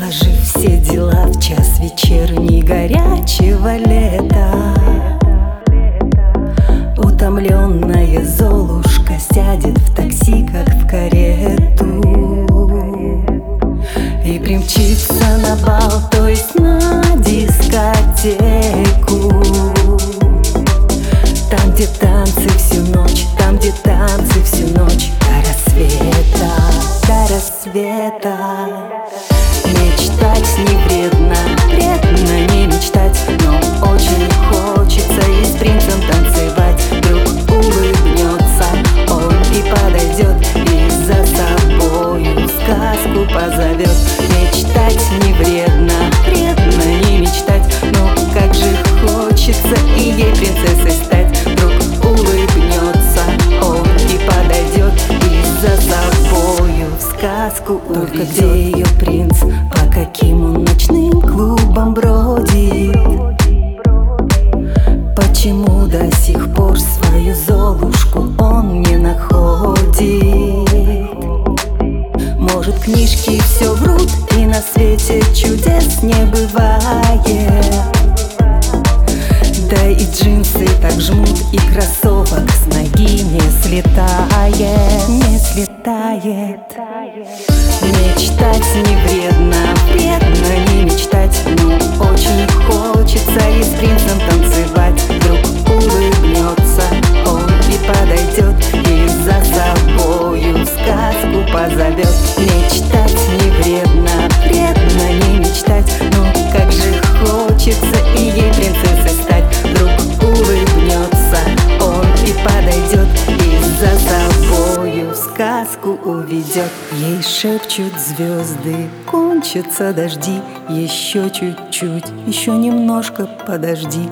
Отложив все дела в час вечерний горячего лета. Утомленная Золушка сядет в такси, как в карету. И примчится на бал, то сказку Только где ее принц, по каким он ночным клубам бродит? Почему до сих пор свою Золушку он не находит? Может книжки все врут и на свете чудес не бывает жмут и кроссовок с ноги не слетает. Не слетает. Мечтать не вредно, вредно не мечтать Но очень хочется сказку уведет. Ей шепчут звезды, кончатся дожди. Еще чуть-чуть, еще немножко подожди.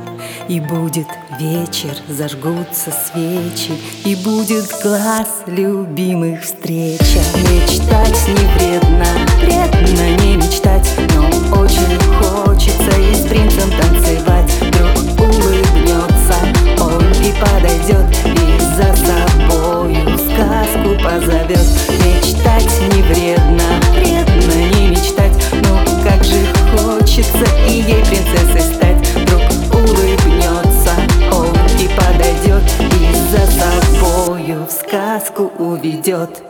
И будет вечер, зажгутся свечи. И будет глаз любимых встреча Мечтать не позовет Мечтать не вредно, вредно не мечтать. Но как же хочется и ей принцессой стать. Вдруг улыбнется он и подойдет И за собою в сказку уведет